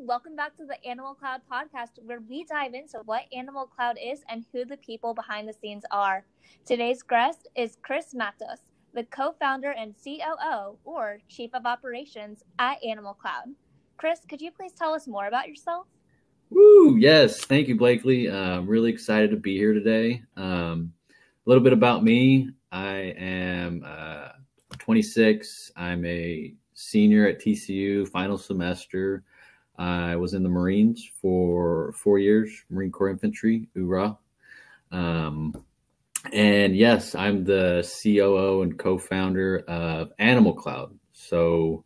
Welcome back to the Animal Cloud podcast, where we dive into what Animal Cloud is and who the people behind the scenes are. Today's guest is Chris Matos, the co founder and COO, or Chief of Operations, at Animal Cloud. Chris, could you please tell us more about yourself? Woo! Yes, thank you, Blakely. Uh, I'm really excited to be here today. Um, a little bit about me I am uh, 26. I'm a senior at TCU, final semester. I was in the Marines for four years, Marine Corps Infantry, URA. Um, and yes, I'm the COO and co founder of Animal Cloud. So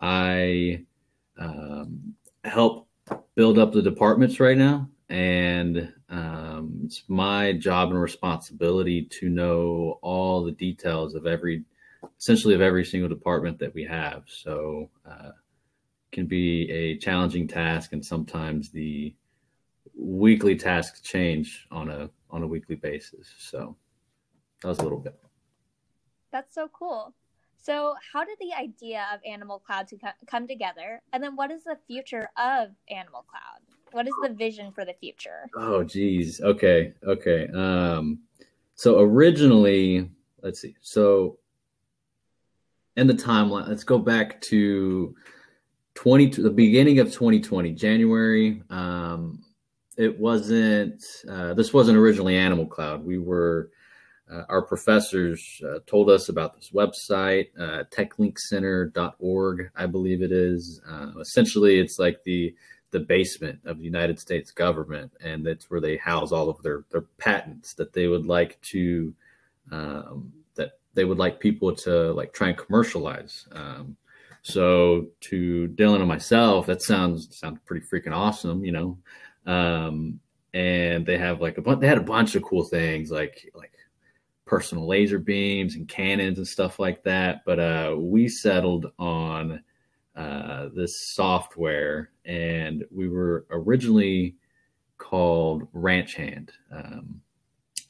I um, help build up the departments right now. And um, it's my job and responsibility to know all the details of every, essentially, of every single department that we have. So, uh, can be a challenging task, and sometimes the weekly tasks change on a on a weekly basis. So that was a little bit. That's so cool. So, how did the idea of Animal Cloud to come together, and then what is the future of Animal Cloud? What is the vision for the future? Oh, geez. Okay, okay. Um, so originally, let's see. So, in the timeline, let's go back to 20 the beginning of 2020 january um, it wasn't uh, this wasn't originally animal cloud. We were uh, our professors uh, told us about this website uh, techlinkcenter.org i believe it is. Uh, essentially it's like the the basement of the united states government and that's where they house all of their their patents that they would like to um, that they would like people to like try and commercialize. Um, so to Dylan and myself, that sounds sounds pretty freaking awesome, you know. Um, and they have like a bunch. They had a bunch of cool things like like personal laser beams and cannons and stuff like that. But uh, we settled on uh, this software, and we were originally called Ranch Hand, um,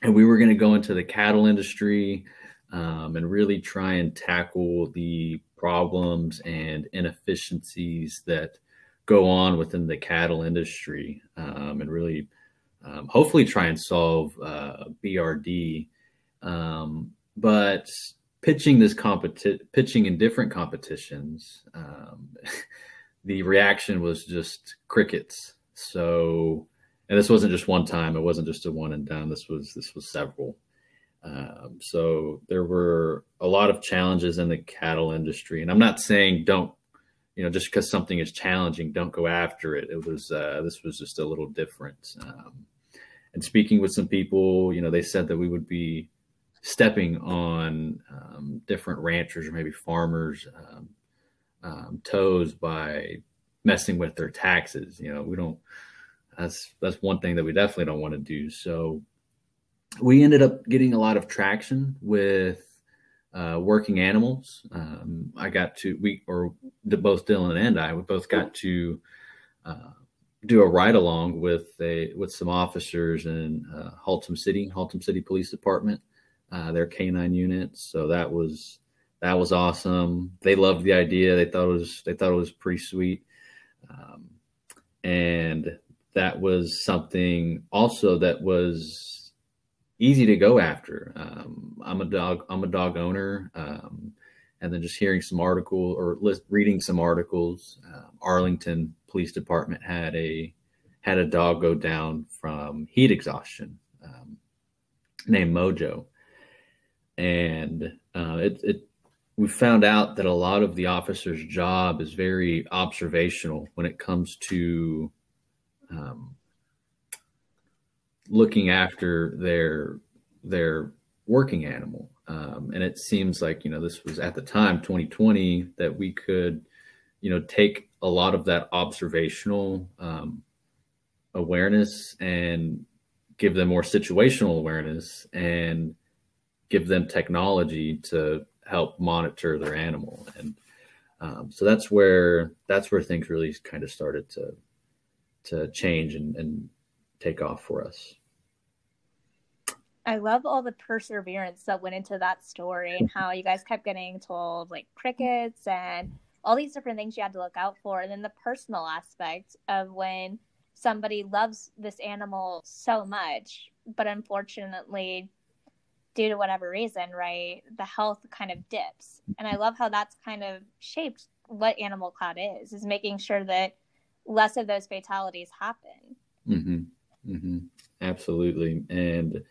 and we were going to go into the cattle industry um, and really try and tackle the problems and inefficiencies that go on within the cattle industry um, and really um, hopefully try and solve uh, BRD. Um, but pitching this competi- pitching in different competitions, um, the reaction was just crickets. So, and this wasn't just one time. It wasn't just a one and done. This was this was several. Um, so there were a lot of challenges in the cattle industry, and I'm not saying don't, you know, just because something is challenging, don't go after it. It was uh, this was just a little different. Um, and speaking with some people, you know, they said that we would be stepping on um, different ranchers or maybe farmers' um, um, toes by messing with their taxes. You know, we don't. That's that's one thing that we definitely don't want to do. So we ended up getting a lot of traction with uh, working animals. Um, I got to we or both Dylan and I we both got to uh, do a ride along with a with some officers in uh, Haltom City, Haltom City Police Department, uh, their canine unit. So that was that was awesome. They loved the idea. They thought it was they thought it was pretty sweet, um, and that was something also that was easy to go after. Um, I'm a dog. I'm a dog owner, um, and then just hearing some article or list, reading some articles. Uh, Arlington Police Department had a had a dog go down from heat exhaustion, um, named Mojo, and uh, it, it we found out that a lot of the officer's job is very observational when it comes to um, looking after their their working animal. Um, and it seems like you know this was at the time 2020 that we could you know take a lot of that observational um, awareness and give them more situational awareness and give them technology to help monitor their animal and um, so that's where that's where things really kind of started to to change and, and take off for us. I love all the perseverance that went into that story and how you guys kept getting told like crickets and all these different things you had to look out for. And then the personal aspect of when somebody loves this animal so much, but unfortunately, due to whatever reason, right, the health kind of dips. And I love how that's kind of shaped what Animal Cloud is, is making sure that less of those fatalities happen. Mm-hmm. Mm-hmm. Absolutely. And,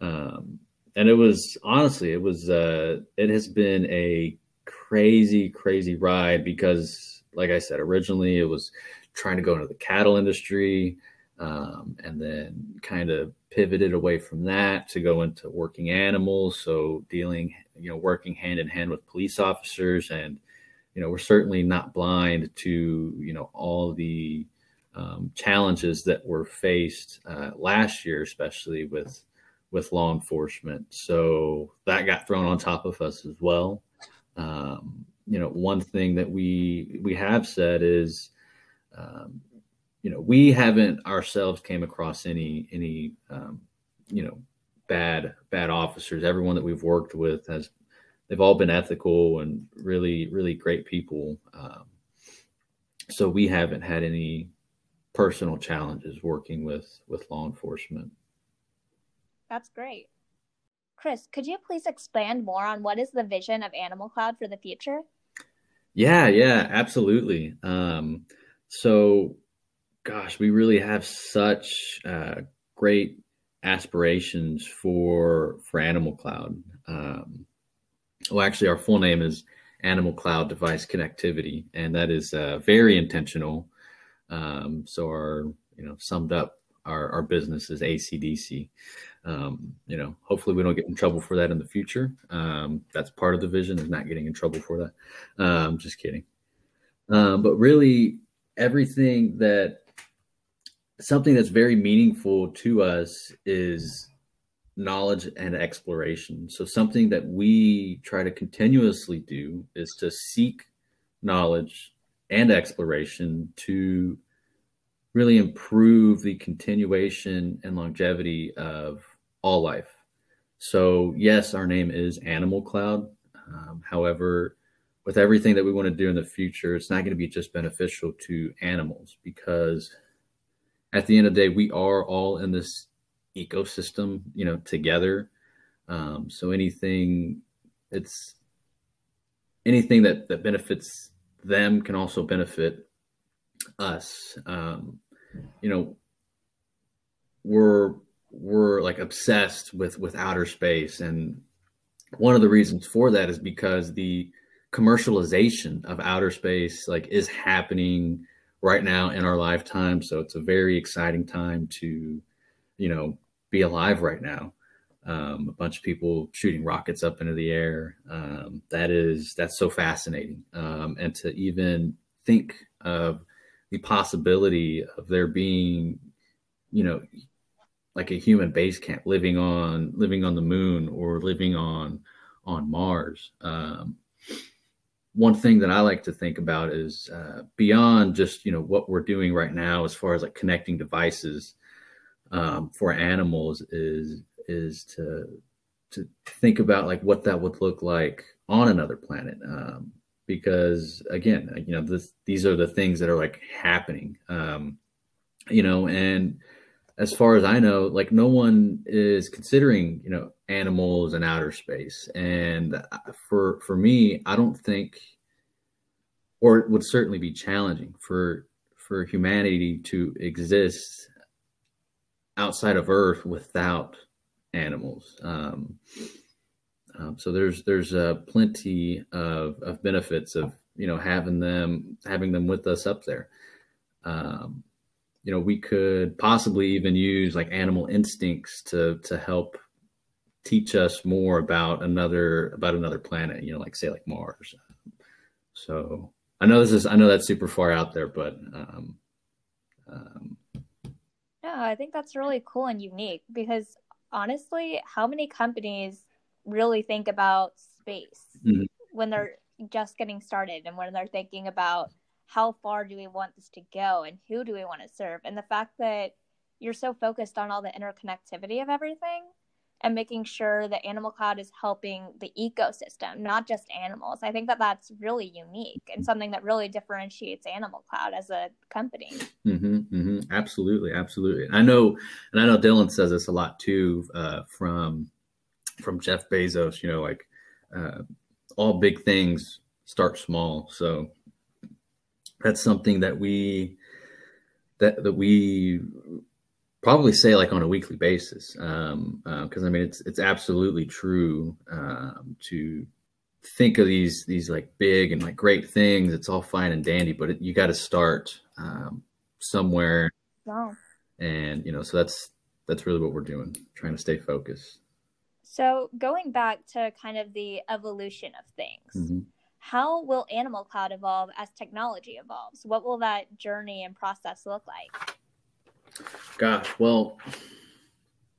um, and it was honestly, it was, uh, it has been a crazy, crazy ride because, like I said, originally it was trying to go into the cattle industry, um, and then kind of pivoted away from that to go into working animals. So dealing, you know, working hand in hand with police officers, and you know, we're certainly not blind to you know all the um, challenges that were faced uh, last year, especially with with law enforcement. So that got thrown on top of us as well. Um, you know, one thing that we we have said is, um, you know, we haven't ourselves came across any any um, you know bad bad officers. Everyone that we've worked with has they've all been ethical and really really great people. Um, so we haven't had any personal challenges working with with law enforcement. That's great. Chris, could you please expand more on what is the vision of Animal Cloud for the future? Yeah, yeah, absolutely. Um, so, gosh, we really have such uh, great aspirations for for Animal Cloud. Um, well, actually, our full name is Animal Cloud Device Connectivity, and that is uh, very intentional. Um, so, our you know summed up our, our business is ACDC. Um, you know, hopefully we don't get in trouble for that in the future. Um, that's part of the vision is not getting in trouble for that. Um, just kidding. Um, but really, everything that something that's very meaningful to us is knowledge and exploration. So something that we try to continuously do is to seek knowledge and exploration to really improve the continuation and longevity of all life. So, yes, our name is Animal Cloud. Um, however, with everything that we want to do in the future, it's not going to be just beneficial to animals because at the end of the day, we are all in this ecosystem, you know, together. Um, so anything, it's anything that that benefits them can also benefit us. Um, you know, we're we're like obsessed with with outer space. And one of the reasons for that is because the commercialization of outer space like is happening right now in our lifetime. So it's a very exciting time to you know be alive right now um, a bunch of people shooting rockets up into the air um, that is that's so fascinating um, and to even think of the possibility of there being you know like a human base camp living on living on the moon or living on on Mars. Um, one thing that I like to think about is uh, beyond just you know what we're doing right now as far as like connecting devices um, for animals is is to to think about like what that would look like on another planet um, because again you know this, these are the things that are like happening um, you know and as far as I know, like no one is considering, you know, animals in outer space. And for for me, I don't think, or it would certainly be challenging for for humanity to exist outside of Earth without animals. Um, um, so there's there's uh, plenty of, of benefits of you know having them having them with us up there. Um, you know we could possibly even use like animal instincts to to help teach us more about another about another planet you know like say like mars so i know this is i know that's super far out there but um, um yeah i think that's really cool and unique because honestly how many companies really think about space mm-hmm. when they're just getting started and when they're thinking about how far do we want this to go and who do we want to serve and the fact that you're so focused on all the interconnectivity of everything and making sure that Animal Cloud is helping the ecosystem, not just animals. I think that that's really unique and something that really differentiates Animal Cloud as a company. Mm-hmm, mm-hmm. Absolutely, absolutely. I know, and I know Dylan says this a lot too uh, from from Jeff Bezos. You know, like uh, all big things start small. So that's something that we that that we probably say like on a weekly basis because um, uh, I mean it's it's absolutely true um, to think of these these like big and like great things. It's all fine and dandy, but it, you got to start um, somewhere. Wow. And you know, so that's that's really what we're doing, trying to stay focused. So going back to kind of the evolution of things. Mm-hmm. How will Animal Cloud evolve as technology evolves? What will that journey and process look like? Gosh, well,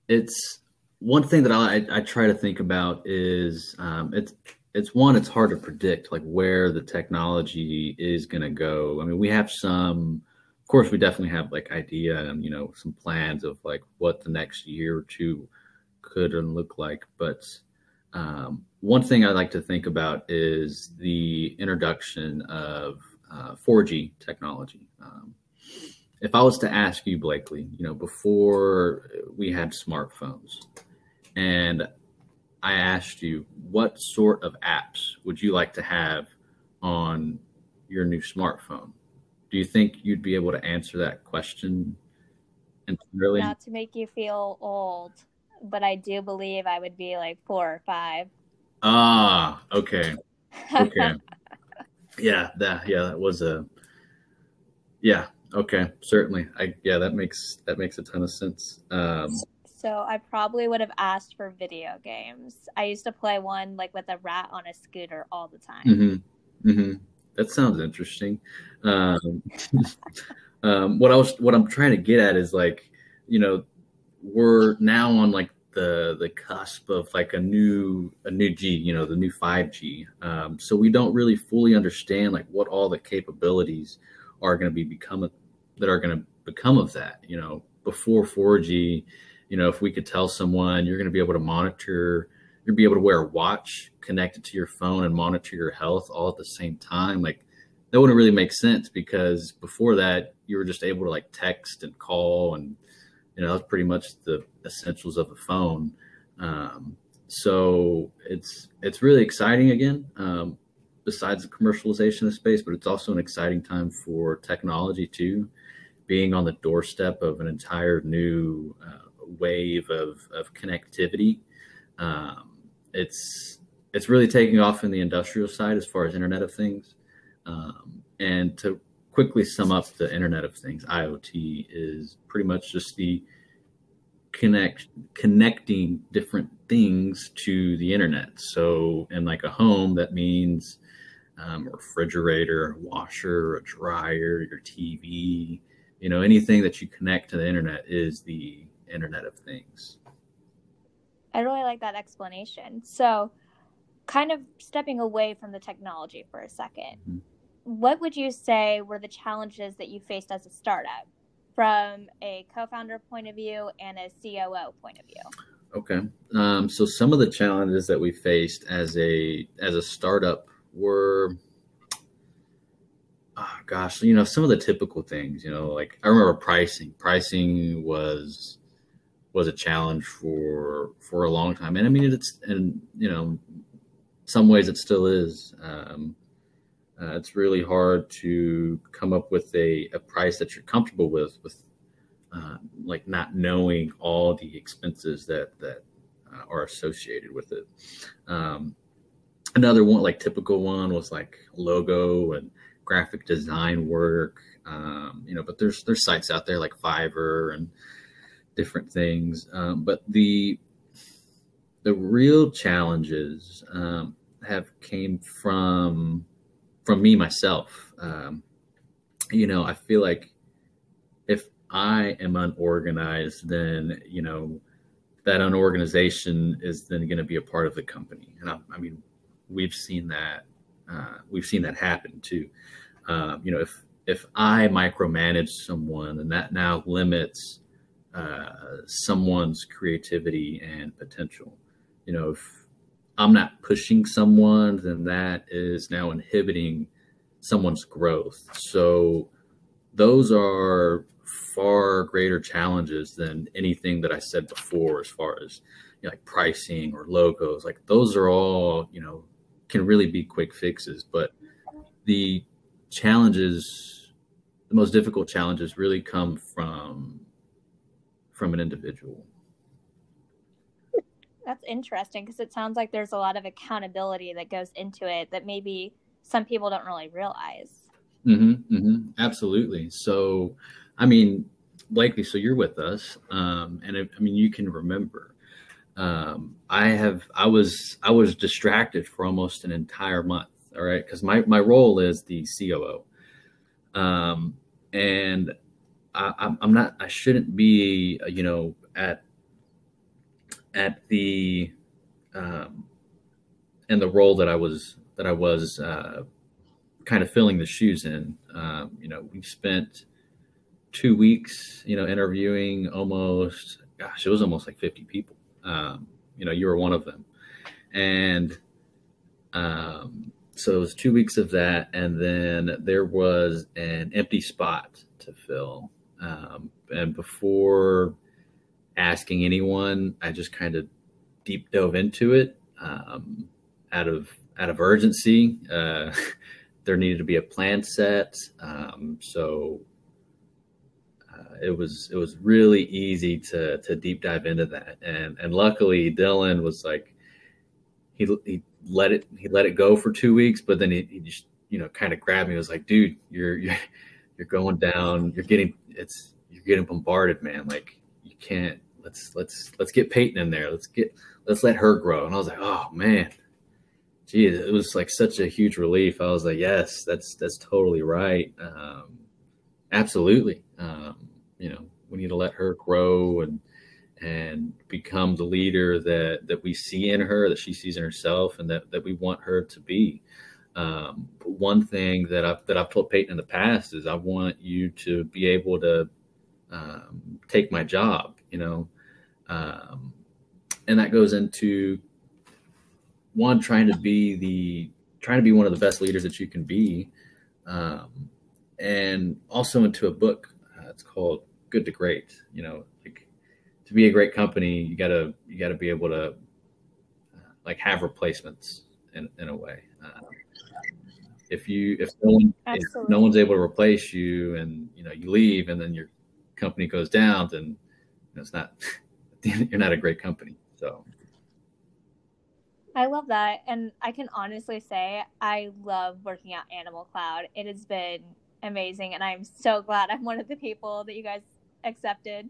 it's one thing that I, I try to think about is um, it's it's one it's hard to predict like where the technology is going to go. I mean, we have some, of course, we definitely have like idea and you know some plans of like what the next year or two could look like, but um, one thing I like to think about is the introduction of uh, 4G technology. Um, if I was to ask you, Blakely, you know, before we had smartphones, and I asked you, what sort of apps would you like to have on your new smartphone? Do you think you'd be able to answer that question? And really, not to make you feel old, but I do believe I would be like four or five. Ah, okay, okay, yeah, that yeah, that was a yeah, Okay, certainly. I yeah, that makes that makes a ton of sense. Um, so I probably would have asked for video games. I used to play one like with a rat on a scooter all the time. Mm-hmm, mm-hmm. That sounds interesting. Um, um, what I was what I'm trying to get at is like, you know, we're now on like the the cusp of like a new a new G, you know, the new 5G. Um, so we don't really fully understand like what all the capabilities are going to be become that are going to become of that. You know, before 4G, you know, if we could tell someone you're going to be able to monitor, you'll be able to wear a watch connected to your phone and monitor your health all at the same time, like that wouldn't really make sense because before that you were just able to like text and call and you know that's pretty much the essentials of a phone. Um, so it's it's really exciting again. Um, besides the commercialization of space, but it's also an exciting time for technology too, being on the doorstep of an entire new uh, wave of, of connectivity. Um, it's it's really taking off in the industrial side as far as Internet of Things. Um, and to quickly sum up the Internet of Things, IoT is pretty much just the connect connecting different things to the internet. So in like a home, that means um, refrigerator, washer, a dryer, your TV, you know, anything that you connect to the internet is the Internet of Things. I really like that explanation. So, kind of stepping away from the technology for a 2nd mm-hmm. what would you say were the challenges that you faced as a startup from a co founder point of view and a COO point of view? Okay. Um, so, some of the challenges that we faced as a as a startup were oh gosh, you know, some of the typical things, you know, like I remember pricing. Pricing was was a challenge for for a long time. And I mean it's and you know, some ways it still is. Um, uh, it's really hard to come up with a, a price that you're comfortable with with uh, like not knowing all the expenses that that uh, are associated with it. Um, another one like typical one was like logo and graphic design work um, you know but there's there's sites out there like fiverr and different things um, but the the real challenges um, have came from from me myself um, you know i feel like if i am unorganized then you know that unorganization is then going to be a part of the company and I, I mean we've seen that uh, we've seen that happen too. Um, you know, if if I micromanage someone, and that now limits uh, someone's creativity and potential. You know, if I'm not pushing someone, then that is now inhibiting someone's growth. So those are far greater challenges than anything that I said before, as far as you know, like pricing or logos. Like those are all you know can really be quick fixes, but the challenges, the most difficult challenges, really come from from an individual. That's interesting because it sounds like there's a lot of accountability that goes into it that maybe some people don't really realize. Mm-hmm, mm-hmm, absolutely. So, I mean, Blakely, so you're with us, um, and I, I mean, you can remember. Um, I have, I was, I was distracted for almost an entire month. All right, because my my role is the COO, um, and I, I'm not, I shouldn't be, you know, at at the um, in the role that I was that I was uh, kind of filling the shoes in. Um, you know, we spent two weeks, you know, interviewing almost, gosh, it was almost like 50 people. Um, you know, you were one of them. And um, so it was two weeks of that. And then there was an empty spot to fill. Um, and before asking anyone, I just kind of deep dove into it um, out of out of urgency. Uh, there needed to be a plan set, um, so it was it was really easy to to deep dive into that. And and luckily, Dylan was like he he let it he let it go for two weeks, but then he, he just you know kind of grabbed me. Was like, dude, you're you're you're going down. You're getting it's you're getting bombarded, man. Like you can't. Let's let's let's get Peyton in there. Let's get let's let her grow. And I was like, oh man, gee, it was like such a huge relief. I was like, yes, that's that's totally right. Um, absolutely. Um, you know, we need to let her grow and and become the leader that that we see in her, that she sees in herself, and that that we want her to be. Um, one thing that I've that I've told Peyton in the past is I want you to be able to um, take my job. You know, um, and that goes into one trying to be the trying to be one of the best leaders that you can be um, and also into a book it's called good to great you know like to be a great company you gotta you gotta be able to uh, like have replacements in, in a way uh, if you if no one if no one's able to replace you and you know you leave and then your company goes down then you know, it's not you're not a great company so I love that. And I can honestly say I love working at Animal Cloud. It has been amazing. And I'm so glad I'm one of the people that you guys accepted.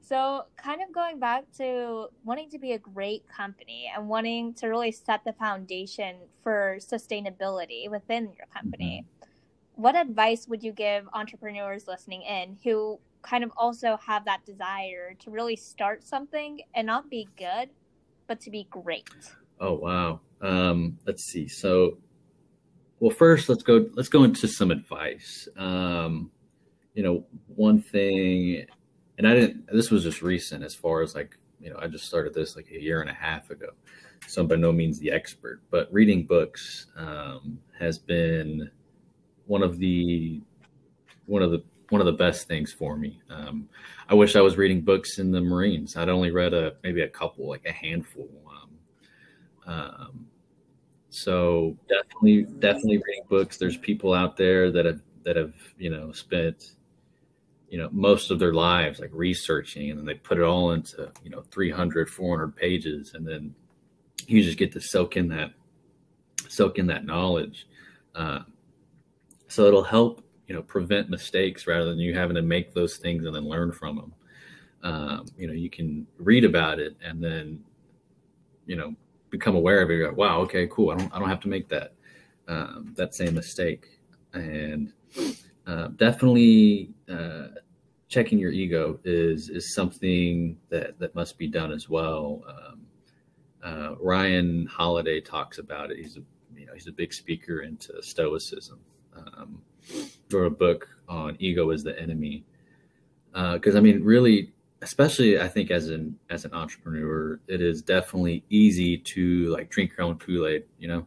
So, kind of going back to wanting to be a great company and wanting to really set the foundation for sustainability within your company, mm-hmm. what advice would you give entrepreneurs listening in who kind of also have that desire to really start something and not be good, but to be great? Oh wow. Um, let's see. So, well, first let's go. Let's go into some advice. Um, you know, one thing, and I didn't. This was just recent, as far as like you know, I just started this like a year and a half ago. So I'm by no means the expert, but reading books um, has been one of the one of the one of the best things for me. Um, I wish I was reading books in the Marines. I'd only read a maybe a couple, like a handful. Um, um, so definitely, definitely reading books. There's people out there that have that have you know spent you know most of their lives like researching, and then they put it all into you know 300, 400 pages, and then you just get to soak in that soak in that knowledge. Uh, so it'll help you know prevent mistakes rather than you having to make those things and then learn from them um, you know you can read about it and then you know become aware of it you're like, wow okay cool i don't i don't have to make that um, that same mistake. And uh, definitely uh, checking your ego is is something that that must be done as well. Um, uh, ryan holiday talks about it. He's a you know he's a big speaker into stoicism. Um, wrote a book on ego as the enemy. Because uh, I mean, really, especially I think as an as an entrepreneur, it is definitely easy to like drink your own Kool Aid, you know,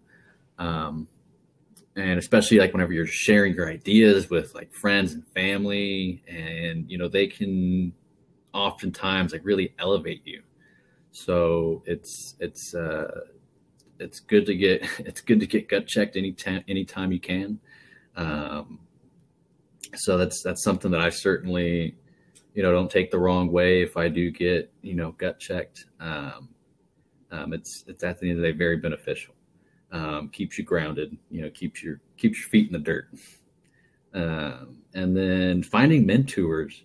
um, and especially like whenever you're sharing your ideas with like friends and family, and you know they can oftentimes like really elevate you. So it's it's uh, it's good to get it's good to get gut checked anytime anytime you can. Um, so that's that's something that I certainly you know don't take the wrong way if I do get you know gut checked. Um, um, it's it's at the end of the day very beneficial. Um, keeps you grounded. You know, keeps your keeps your feet in the dirt. Um, and then finding mentors,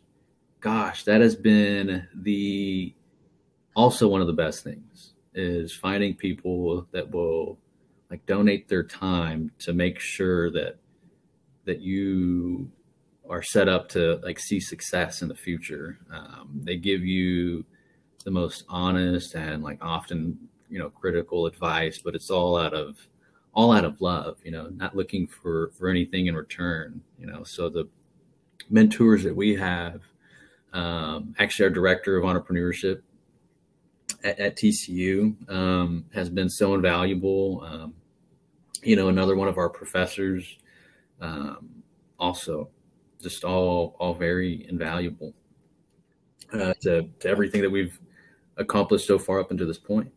gosh, that has been the also one of the best things is finding people that will like donate their time to make sure that that you are set up to like see success in the future. Um, they give you the most honest and like often you know critical advice, but it's all out of all out of love. You know, not looking for for anything in return. You know, so the mentors that we have, um, actually, our director of entrepreneurship at, at TCU um, has been so invaluable. Um, you know, another one of our professors um, also just all all very invaluable uh, to to everything that we've accomplished so far up until this point.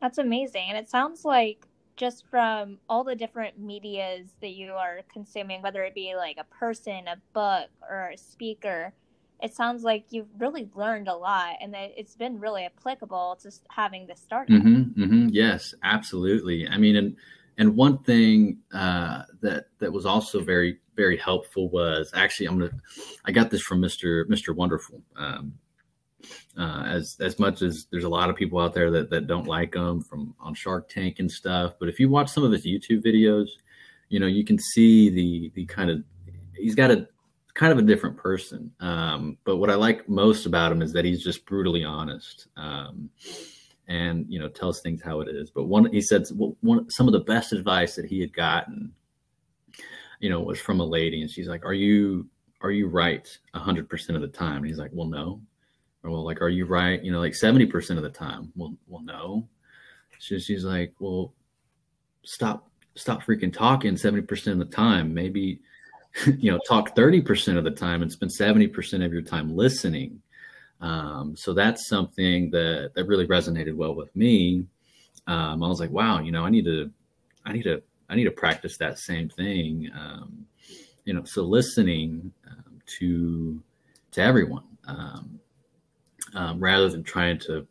That's amazing, and it sounds like just from all the different medias that you are consuming, whether it be like a person, a book, or a speaker, it sounds like you've really learned a lot and that it's been really applicable to having this startup. Mm-hmm, mm-hmm, yes, absolutely. I mean, and and one thing uh, that that was also very very helpful was actually I'm gonna I got this from Mr. Mr. Wonderful. Um, uh, as as much as there's a lot of people out there that that don't like him from on Shark Tank and stuff, but if you watch some of his YouTube videos, you know you can see the the kind of he's got a kind of a different person. Um, but what I like most about him is that he's just brutally honest. Um, and you know tells things how it is. But one he said one some of the best advice that he had gotten, you know, was from a lady, and she's like, "Are you are you right hundred percent of the time?" And he's like, "Well, no." Or well, like, "Are you right?" You know, like seventy percent of the time. Well, well, no. She, she's like, "Well, stop stop freaking talking seventy percent of the time. Maybe." you know talk 30% of the time and spend 70% of your time listening um, so that's something that that really resonated well with me. Um, I was like, wow, you know, I need to, I need to, I need to practice that same thing. Um, you know, so listening um, to to everyone um, um, rather than trying to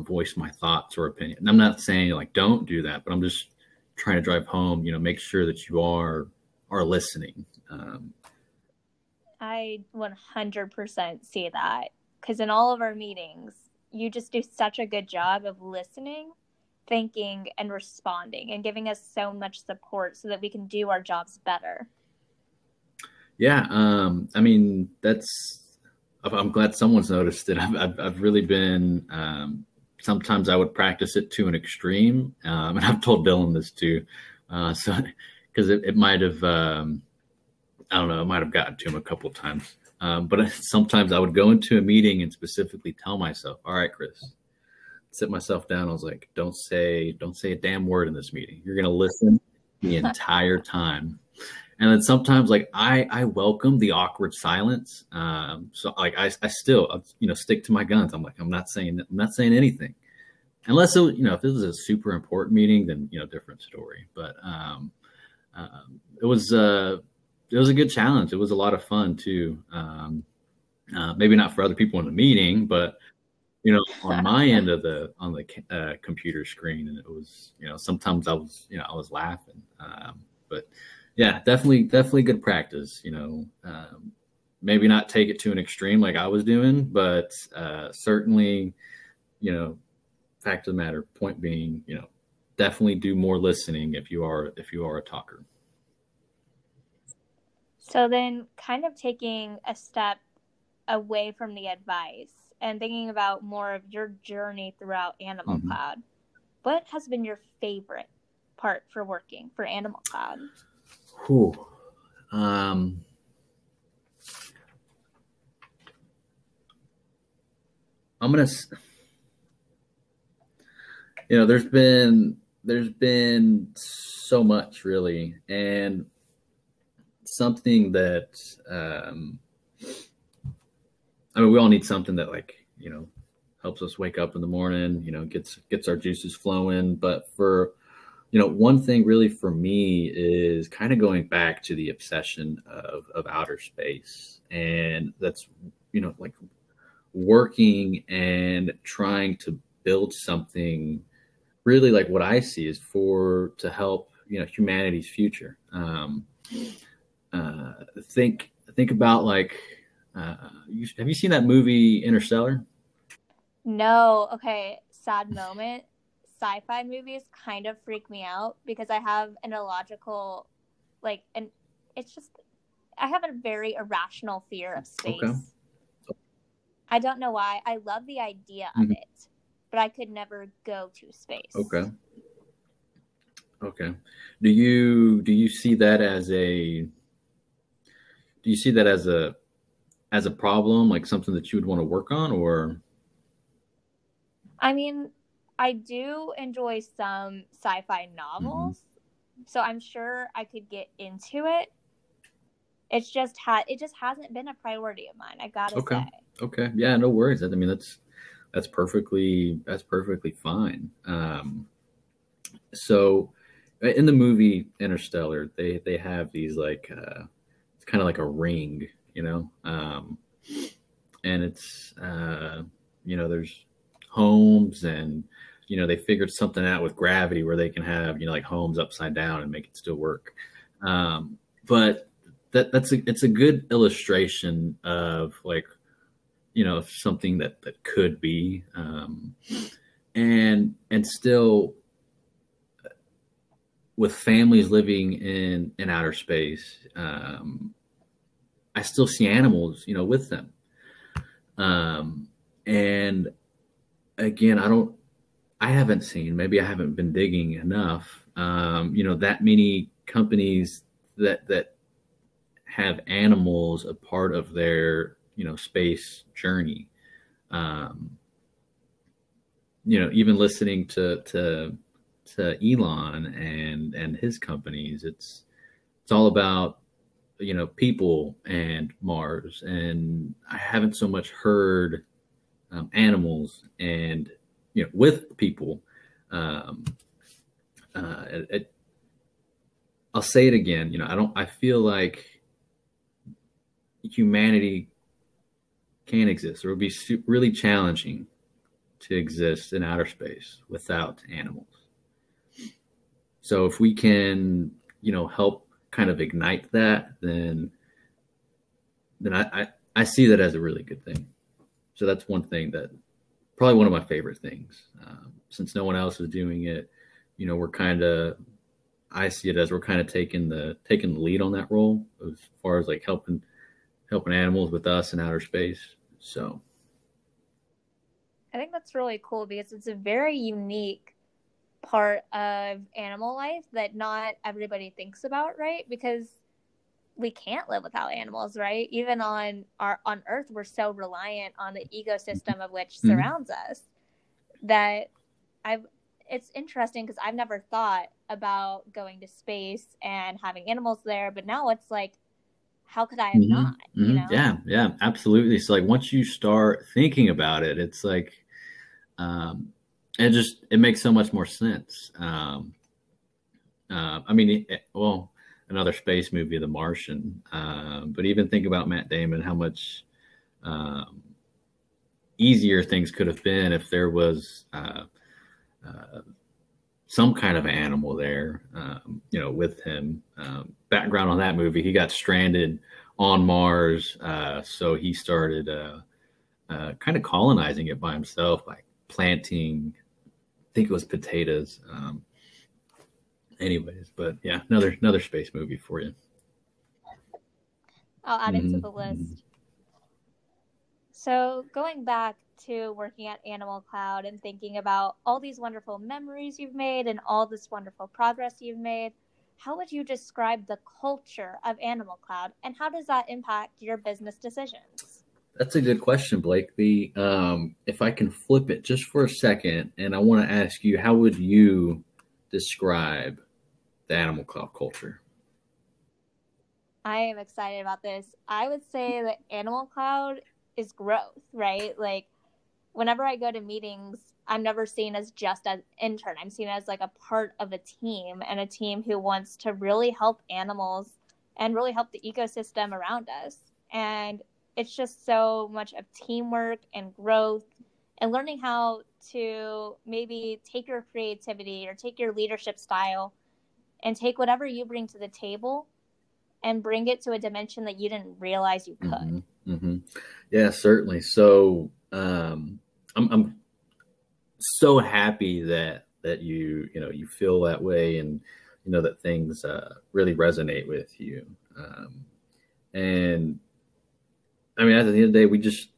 voice my thoughts or opinion. And I'm not saying like don't do that, but I'm just trying to drive home. You know, make sure that you are are listening. I 100% see that because in all of our meetings, you just do such a good job of listening, thinking, and responding, and giving us so much support so that we can do our jobs better. Yeah, um, I mean that's. I'm glad someone's noticed it. I've, I've, I've really been. Um, sometimes I would practice it to an extreme, um, and I've told Dylan this too. Uh, so because it, it might have, um, I don't know, it might have gotten to him a couple of times. Um, but sometimes I would go into a meeting and specifically tell myself, "All right, Chris, sit myself down." I was like, "Don't say, don't say a damn word in this meeting. You're going to listen the entire time." And then sometimes, like I, I welcome the awkward silence. Um, so like I, I still, you know, stick to my guns. I'm like, I'm not saying, I'm not saying anything, unless it, you know, if this was a super important meeting, then you know, different story. But um, um, it was. Uh, it was a good challenge. It was a lot of fun too. Um, uh, maybe not for other people in the meeting, but you know, on my end of the on the uh, computer screen, and it was you know sometimes I was you know I was laughing, um, but yeah, definitely definitely good practice. You know, um, maybe not take it to an extreme like I was doing, but uh, certainly, you know, fact of the matter. Point being, you know, definitely do more listening if you are if you are a talker. So then, kind of taking a step away from the advice and thinking about more of your journey throughout Animal mm-hmm. Cloud, what has been your favorite part for working for Animal Cloud? Whew. Um, I'm gonna, you know, there's been there's been so much really, and something that um, I mean, we all need something that like you know helps us wake up in the morning, you know, gets gets our juices flowing. But for you know, one thing really for me is kind of going back to the obsession of of outer space, and that's you know like working and trying to build something really like what I see is for to help you know humanity's future. Um, uh, think think about like uh, you, have you seen that movie Interstellar? No. Okay. Sad moment. Sci-fi movies kind of freak me out because I have an illogical, like, and it's just I have a very irrational fear of space. Okay. I don't know why. I love the idea of mm-hmm. it, but I could never go to space. Okay. Okay. Do you do you see that as a do you see that as a as a problem, like something that you would want to work on or I mean, I do enjoy some sci-fi novels. Mm-hmm. So I'm sure I could get into it. It's just had it just hasn't been a priority of mine. I gotta okay. say. Okay. Yeah. No worries. I mean, that's that's perfectly that's perfectly fine. Um, so, in the movie Interstellar, they they have these like uh, it's kind of like a ring, you know, um, and it's uh, you know there's homes and you know they figured something out with gravity where they can have you know like homes upside down and make it still work. Um, but that that's a it's a good illustration of like you know something that that could be um, and and still with families living in in outer space um, i still see animals you know with them um, and again, I don't, I haven't seen, maybe I haven't been digging enough, um, you know, that many companies that, that have animals a part of their, you know, space journey. Um, you know, even listening to, to, to Elon and, and his companies, it's, it's all about, you know, people and Mars. And I haven't so much heard, um, animals and you know with people. Um, uh, it, it, I'll say it again. You know, I don't. I feel like humanity can exist. It would be really challenging to exist in outer space without animals. So if we can, you know, help kind of ignite that, then then I, I, I see that as a really good thing. So that's one thing that probably one of my favorite things. Um, since no one else is doing it, you know, we're kind of I see it as we're kind of taking the taking the lead on that role as far as like helping helping animals with us in outer space. So I think that's really cool because it's a very unique part of animal life that not everybody thinks about, right? Because we can't live without animals, right? Even on our on Earth, we're so reliant on the ecosystem of which mm-hmm. surrounds us that I've. It's interesting because I've never thought about going to space and having animals there, but now it's like, how could I have mm-hmm. not? Mm-hmm. You know? Yeah, yeah, absolutely. So like once you start thinking about it, it's like, um, it just it makes so much more sense. Um, uh, I mean, it, well, another space movie, The Martian. Um, but even think about Matt Damon, how much um, easier things could have been if there was uh, uh, some kind of animal there, um, you know, with him. Um, background on that movie, he got stranded on Mars, uh, so he started uh, uh, kind of colonizing it by himself by planting. I think it was potatoes. Um, anyways, but yeah, another another space movie for you. I'll add mm-hmm. it to the list. So going back to working at Animal Cloud and thinking about all these wonderful memories you've made and all this wonderful progress you've made, how would you describe the culture of Animal Cloud and how does that impact your business decisions? That's a good question, Blake. The um, if I can flip it just for a second, and I want to ask you, how would you describe the Animal Cloud culture? I am excited about this. I would say that Animal Cloud is growth, right? Like whenever I go to meetings, I'm never seen as just an intern. I'm seen as like a part of a team and a team who wants to really help animals and really help the ecosystem around us. And it's just so much of teamwork and growth and learning how to maybe take your creativity or take your leadership style and take whatever you bring to the table and bring it to a dimension that you didn't realize you could. Mm-hmm. Mm-hmm. Yeah, certainly. So um, I'm, I'm so happy that that you you know you feel that way and you know that things uh, really resonate with you. Um, and I mean, at the end of the day, we just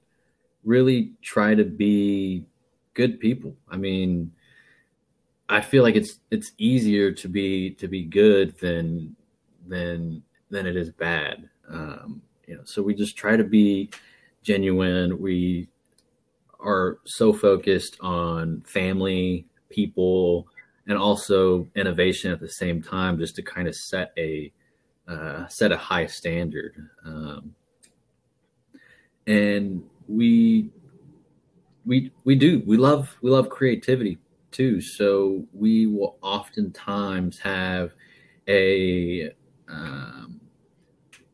really try to be good people. I mean, I feel like it's it's easier to be to be good than than than it is bad. Um, you know, so we just try to be genuine. We are so focused on family, people, and also innovation at the same time, just to kind of set a uh, set a high standard. Um, and we we we do we love we love creativity too. So we will oftentimes have a um,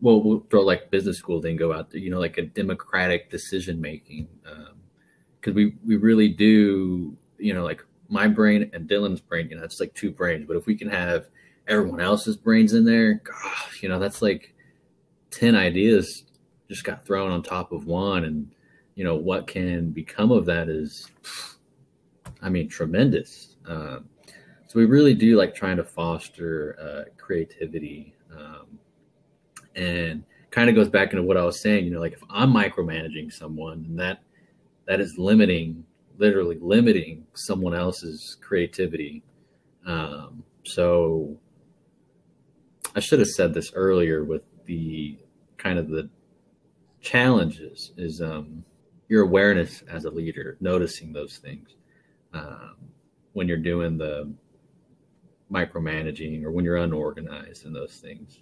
well, we'll throw like business school thing go out there, you know, like a democratic decision making. Because um, we we really do, you know, like my brain and Dylan's brain, you know, it's like two brains. But if we can have everyone else's brains in there, gosh, you know, that's like ten ideas just got thrown on top of one, and you know what can become of that is, I mean, tremendous. Um, so we really do like trying to foster uh, creativity um, and kind of goes back into what I was saying. You know, like if I'm micromanaging someone, and that that is limiting, literally limiting someone else's creativity. Um, so I should have said this earlier with the kind of the challenges is um, your awareness as a leader, noticing those things um, when you're doing the micromanaging or when you're unorganized and those things.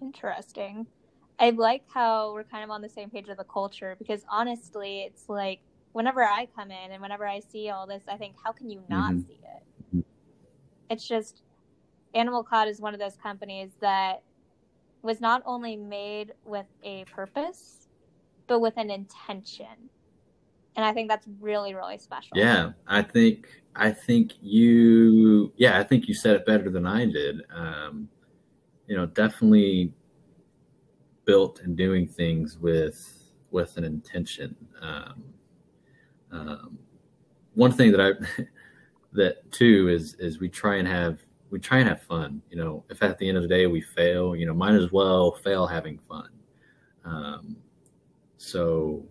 Interesting. I like how we're kind of on the same page with the culture because honestly, it's like whenever I come in and whenever I see all this, I think, how can you not mm-hmm. see it? It's just Animal Cloud is one of those companies that was not only made with a purpose, but with an intention. And I think that's really, really special. Yeah, I think I think you yeah, I think you said it better than I did. Um, you know, definitely built and doing things with with an intention. Um, um, one thing that I that too is is we try and have we try and have fun. You know, if at the end of the day we fail, you know, might as well fail having fun. Um, so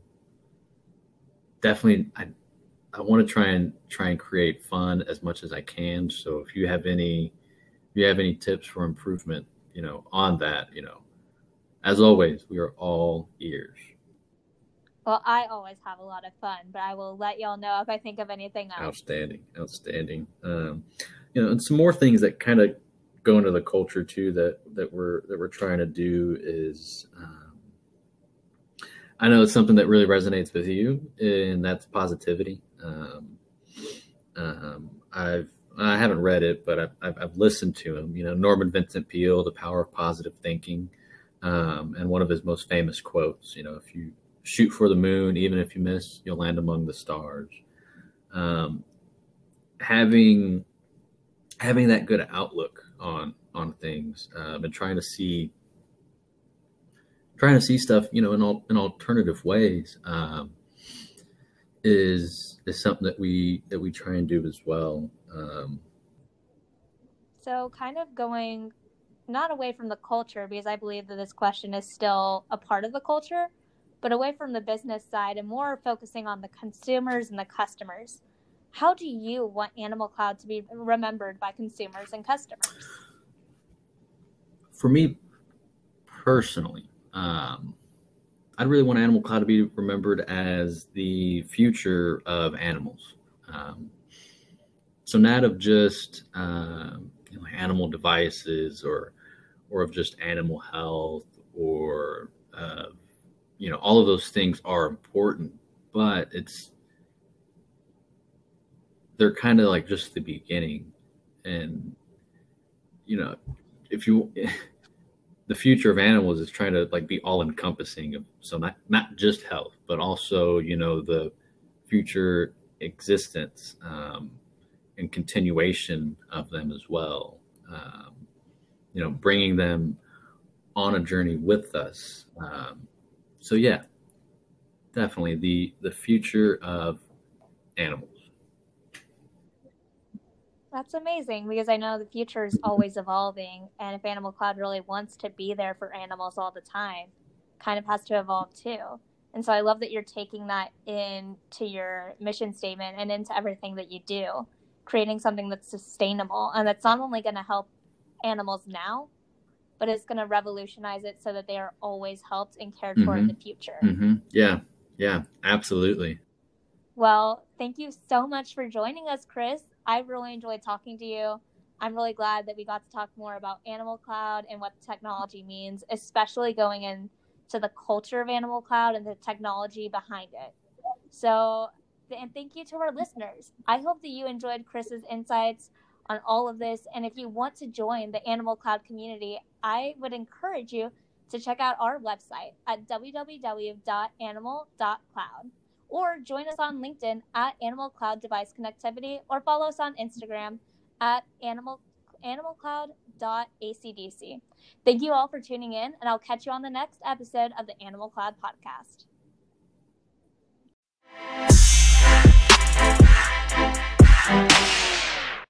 definitely, I I want to try and try and create fun as much as I can. So if you have any if you have any tips for improvement, you know, on that, you know, as always, we are all ears. Well, I always have a lot of fun, but I will let y'all know if I think of anything else. Outstanding, outstanding. Um, you know, and some more things that kind of go into the culture too that that we're that we're trying to do is. Um, I know it's something that really resonates with you, and that's positivity. Um, um, I've I haven't read it, but I've, I've, listened to him. You know, Norman Vincent Peale, The Power of Positive Thinking, um, and one of his most famous quotes. You know, if you shoot for the moon, even if you miss, you'll land among the stars. Um, having having that good outlook on on things um, and trying to see trying to see stuff, you know, in all in alternative ways um, is is something that we that we try and do as well. Um, so, kind of going not away from the culture, because I believe that this question is still a part of the culture, but away from the business side and more focusing on the consumers and the customers. How do you want Animal Cloud to be remembered by consumers and customers? For me personally, um, I really want Animal Cloud to be remembered as the future of animals. Um, so not of just um, you know, animal devices or or of just animal health or uh, you know all of those things are important, but it's they're kind of like just the beginning, and you know if you the future of animals is trying to like be all encompassing so not not just health but also you know the future existence um, and continuation of them as well. Um, you know bringing them on a journey with us. Um, so yeah definitely the the future of animals that's amazing because I know the future is always evolving. And if Animal Cloud really wants to be there for animals all the time, kind of has to evolve too. And so I love that you're taking that into your mission statement and into everything that you do, creating something that's sustainable and that's not only going to help animals now, but it's going to revolutionize it so that they are always helped and cared mm-hmm. for in mm-hmm. the future. Mm-hmm. Yeah, yeah, absolutely. Well, thank you so much for joining us, Chris. I really enjoyed talking to you. I'm really glad that we got to talk more about Animal Cloud and what technology means, especially going into the culture of Animal Cloud and the technology behind it. So, and thank you to our listeners. I hope that you enjoyed Chris's insights on all of this. And if you want to join the Animal Cloud community, I would encourage you to check out our website at www.animal.cloud or join us on LinkedIn at Animal Cloud Device Connectivity or follow us on Instagram at animal animalcloud.acdc. Thank you all for tuning in, and I'll catch you on the next episode of the Animal Cloud Podcast.